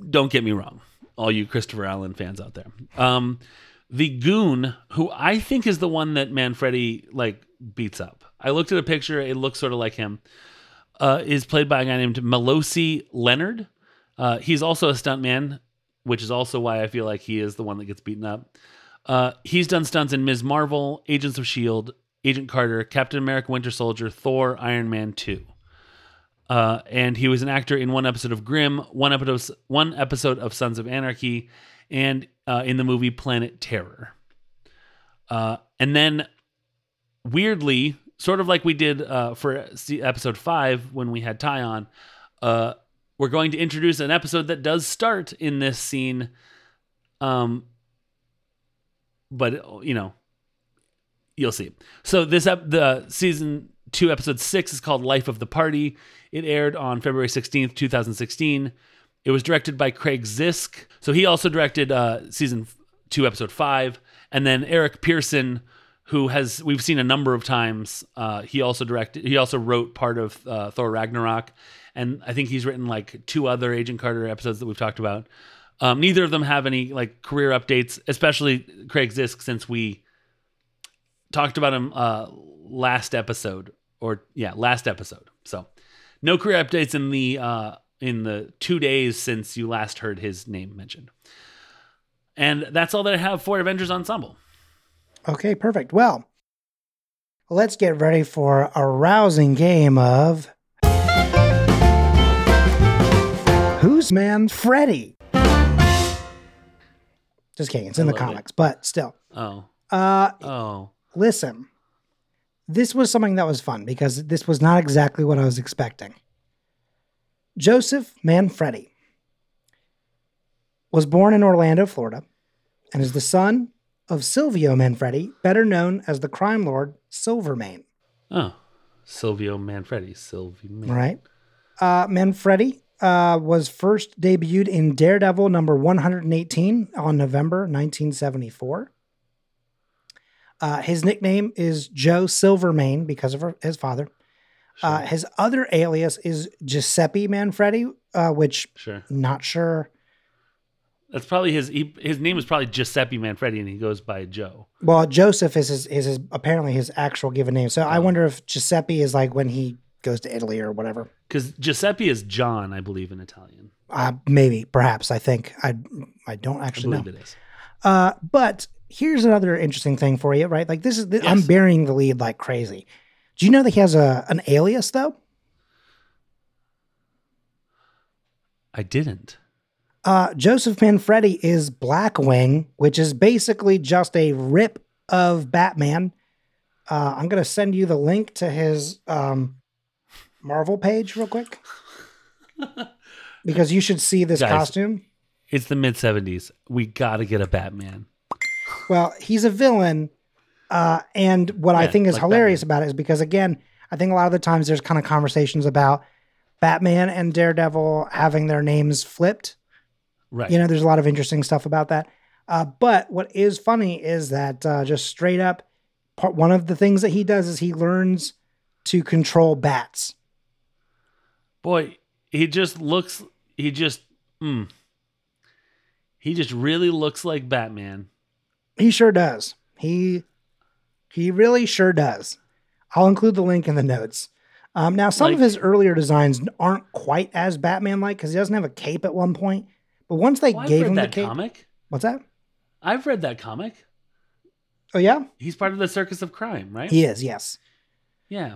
don't get me wrong, all you Christopher Allen fans out there. Um, the goon, who I think is the one that Manfredi like beats up. I looked at a picture; it looks sort of like him. Uh, is played by a guy named Malosi Leonard. Uh, he's also a stuntman, which is also why I feel like he is the one that gets beaten up. Uh, he's done stunts in Ms. Marvel, Agents of Shield, Agent Carter, Captain America: Winter Soldier, Thor, Iron Man Two. Uh, and he was an actor in one episode of Grimm, one episode, one episode of Sons of Anarchy, and uh, in the movie Planet Terror. Uh, and then, weirdly, sort of like we did uh, for episode five when we had Ty on, uh, we're going to introduce an episode that does start in this scene. Um, but you know, you'll see. So this ep- the season two episode six is called Life of the Party. It aired on February sixteenth, two thousand sixteen. It was directed by Craig Zisk. So he also directed uh, season two, episode five, and then Eric Pearson, who has we've seen a number of times. Uh, he also directed. He also wrote part of uh, Thor Ragnarok, and I think he's written like two other Agent Carter episodes that we've talked about. Um, neither of them have any like career updates, especially Craig Zisk, since we talked about him uh, last episode, or yeah, last episode. So no career updates in the uh, in the two days since you last heard his name mentioned. And that's all that I have for Avengers Ensemble. okay, perfect. Well, let's get ready for a rousing game of Who's Manfredi? Just kidding. It's in the love it. comics, but still. Oh, Uh, oh, listen, this was something that was fun because this was not exactly what I was expecting. Joseph Manfredi was born in Orlando, Florida, and is the son of Silvio Manfredi, better known as the crime lord Silvermane. oh, Silvio Manfredi, Silvio. Right? Uh, Manfredi uh, was first debuted in Daredevil number 118 on November 1974. Uh, his nickname is Joe Silvermane because of her, his father. Uh, his other alias is Giuseppe Manfredi, uh, which sure. not sure. That's probably his. He, his name is probably Giuseppe Manfredi, and he goes by Joe. Well, Joseph is his, is his apparently his actual given name. So I Oh. wonder if Giuseppe is like when he goes to Italy or whatever. Because Giuseppe is John, I believe, in Italian. Uh, maybe, perhaps. I think I I don't I actually know. believe it is. Uh, but here's another interesting thing for you, right? Like this is I'm burying the lead like crazy. Do you know that he has a an alias though? I didn't. Uh, Joseph Manfredi is Blackwing, which is basically just a rip of Batman. Uh, I'm gonna send you the link to his um, Marvel page real quick because you should see this Guys. costume. It's the mid 70s. We got to get a Batman. Well, he's a villain. Uh, and what I think is like hilarious about it is because, again, I think a lot of the times there's kind of conversations about Batman and Daredevil having their names flipped. Right. You know, there's a lot of interesting stuff about that. Uh, but what is funny is that uh, just straight up, part, one of the things that he does is he learns to control bats. Boy, he just looks, he just, mm, he just really looks like Batman. He sure does. He he really sure does. I'll include the link in the notes. Um, now, some of his earlier designs aren't quite as Batman-like because he doesn't have a cape at one point. But once they Oh, I've gave read him the that cape, comic. what's that? I've read that comic. Oh yeah, He's part of the Circus of Crime, right? he is. Yes, Yeah.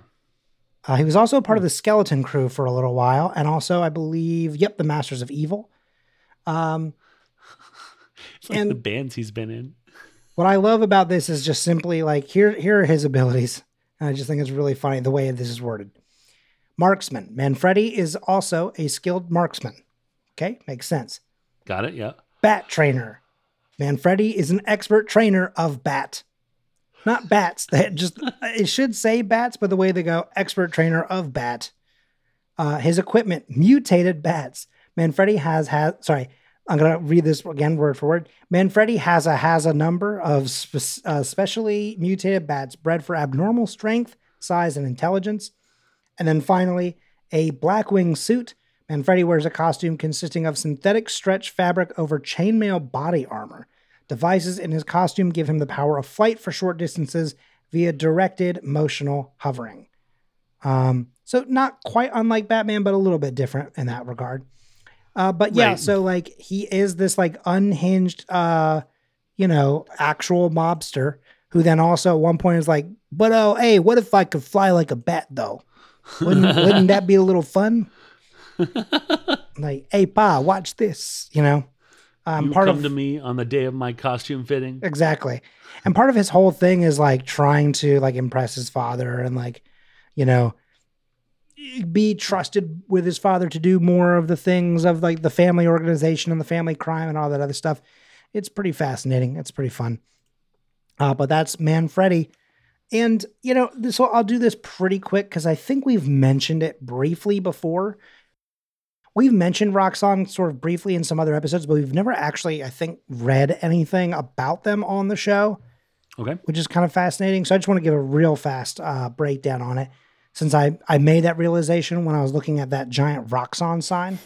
uh, he was also part of the Skeleton Crew for a little while, and also, I believe, yep, the Masters of Evil. Um, It's like And- the bands he's been in. What I love about this is just simply like here here are his abilities. And I just think it's really funny the way this is worded. Marksman. Manfredi is also a skilled marksman. Okay, makes sense. Got it? Yeah. Bat trainer. Manfredi is an expert trainer of bat. Not bats. That just it should say bats, but the way they go, expert trainer of bat. Uh, his equipment, mutated bats. Manfredi has has sorry, I'm gonna read this again word for word. Manfredi has a has a number of spe- uh, specially mutated bats bred for abnormal strength, size, and intelligence. And then finally, a Blackwing suit. Manfredi wears a costume consisting of synthetic stretch fabric over chainmail body armor. Devices in his costume give him the power of flight for short distances via directed motional hovering. Um, so not quite unlike Batman, but a little bit different in that regard. Uh, but yeah, Right. so like he is this like unhinged, uh, you know, actual mobster who then also at one point is like, but oh, hey, what if I could fly like a bat though? Wouldn't wouldn't that be a little fun? like, hey, pa, watch this. You know, um, you part come of to me on the day of my costume fitting. exactly, and part of his whole thing is like trying to like impress his father and like, you know, be trusted with his father to do more of the things of like the family organization and the family crime and all that other stuff. It's pretty fascinating. It's pretty fun. Uh, but that's Manfredi. And, you know, this, so I'll do this pretty quick because I think we've mentioned it briefly before. We've mentioned Roxxon sort of briefly in some other episodes, but we've never actually, I think, read anything about them on the show Okay. which is kind of fascinating. So I just want to give a real fast uh, breakdown on it, since I I made that realization when I was looking at that giant Roxxon sign.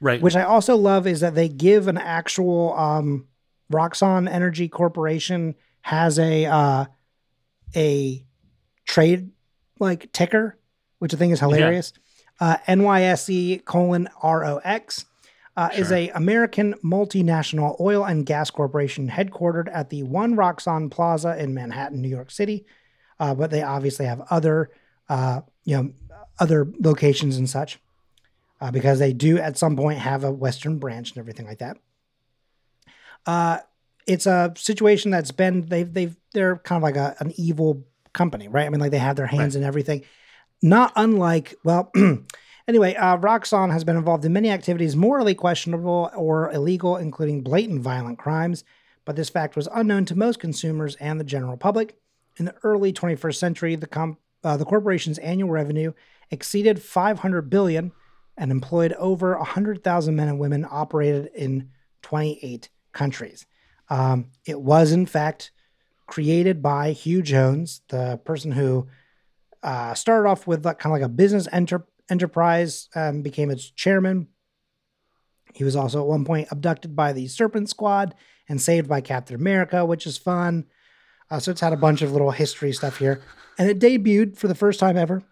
Right. Which I also love is that they give an actual um, Roxxon Energy Corporation has a uh, a trade like ticker, which I think is hilarious. Uh, NYSE colon ROX uh, is a American multinational oil and gas corporation headquartered at the One Roxxon Plaza in Manhattan, New York City. Uh, but they obviously have other, uh, you know, other locations and such, uh, because they do at some point have a Western branch and everything like that. Uh, it's a situation that's been they've they've they're kind of like a, an evil company, right? I mean, like they have their hands in everything. Not unlike well, anyway, uh, Roxxon has been involved in many activities morally questionable or illegal, including blatant violent crimes. But this fact was unknown to most consumers and the general public. In the early 21st century, the com- uh, the corporation's annual revenue exceeded 500 billion and employed over 100,000 men and women operated in 28 countries. Um, it was, in fact, created by Hugh Jones, the person who uh, started off with like, kind of like a business enter- enterprise, um, became its chairman. He was also at one point abducted by the Serpent Squad and saved by Captain America, which is fun. Uh, so it's had a bunch of little history stuff here. And it debuted for the first time ever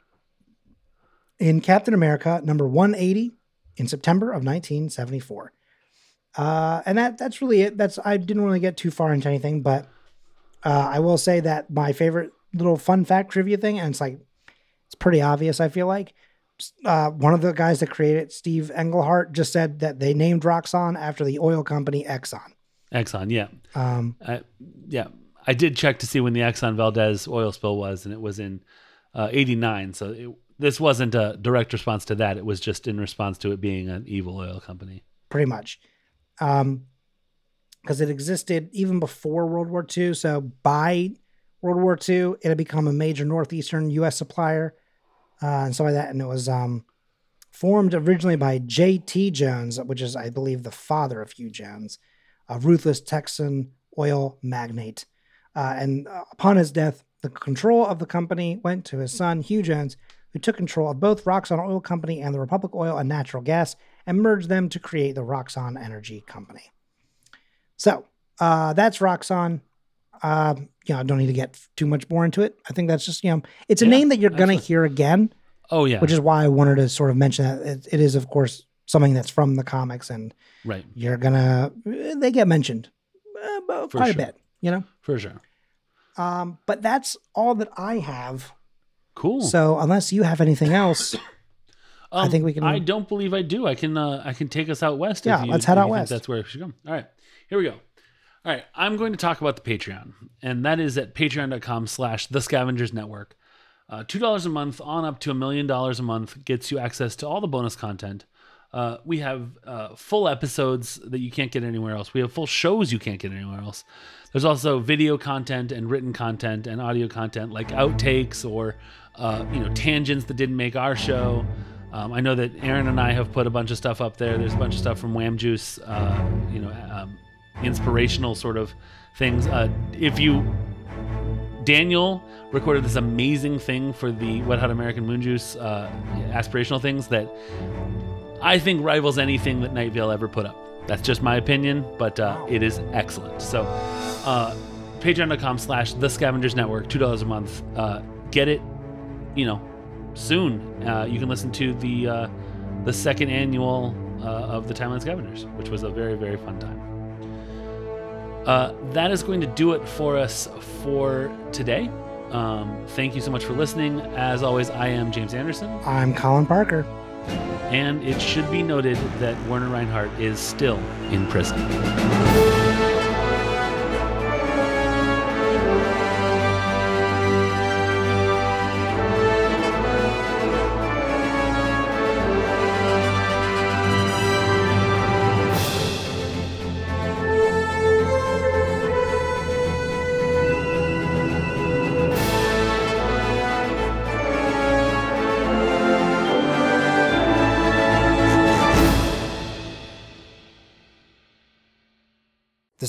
in Captain America number 180 in September of 1974. Uh, and that that's really it. That's I didn't really get too far into anything, but uh, I will say that my favorite little fun fact trivia thing, and it's like it's pretty obvious. I feel like uh, one of the guys that created Steve Englehart, just said that they named Roxxon after the oil company Exxon. Exxon, yeah. Um, I, yeah, I did check to see when the Exxon Valdez oil spill was, and it was in uh, '89. So it, this wasn't a direct response to that. It was just in response to it being an evil oil company. pretty much. Um, because it existed even before World War II. So by World War II, it had become a major northeastern U.S. supplier uh, and stuff like that. And it was um, formed originally by J.T. Jones, which is, I believe, the father of Hugh Jones, a ruthless Texan oil magnate. Uh, and uh, upon his death, the control of the company went to his son, Hugh Jones, who took control of both Roxxon Oil Company and the Republic Oil and Natural Gas and merged them to create the Roxxon Energy Company. So uh, that's Roxxon. Uh, you know, I don't need to get too much more into it. I think that's just, you know, it's a Yeah, name that you're going to hear again, Oh yeah, which is why I wanted to sort of mention that it, it is, of course, something that's from the comics and right you're going to, they get mentioned uh, quite sure. a bit, you know? for sure. Um, but that's all that I have. Cool. So unless you have anything else, I Um, think we can- I don't believe I do. I can. Uh, I can take us out west. Yeah, if you, let's head out west. That's where we should go. All right, here we go. All right, I'm going to talk about the Patreon, and that is at Patreon.com/slash The Scavengers Network. Uh, Two dollars a month, on up to a million dollars a month, gets you access to all the bonus content. Uh, we have uh, full episodes that you can't get anywhere else. We have full shows you can't get anywhere else. There's also video content and written content and audio content like outtakes or uh, you know tangents that didn't make our show. Um, I know that Aaron and I have put a bunch of stuff up there. There's a bunch of stuff from Wham Juice, uh, you know, um, inspirational sort of things. Uh, if you Daniel recorded this amazing thing for the Wet Hot American Moon Juice aspirational things that I think rivals anything that Night Vale ever put up. That's just my opinion, but uh, it is excellent. So, uh, patreon.com slash the scavengers network, $2 a month. Uh, get it, you know, soon. Uh, you can listen to the, uh, the second annual uh, of the Timeline Scavengers, which was a very, very fun time. Uh, that is going to do it for us for today. Um, thank you so much for listening. As always, I am James Anderson. I'm Colin Parker. And it should be noted that Werner Reinhardt is still in prison.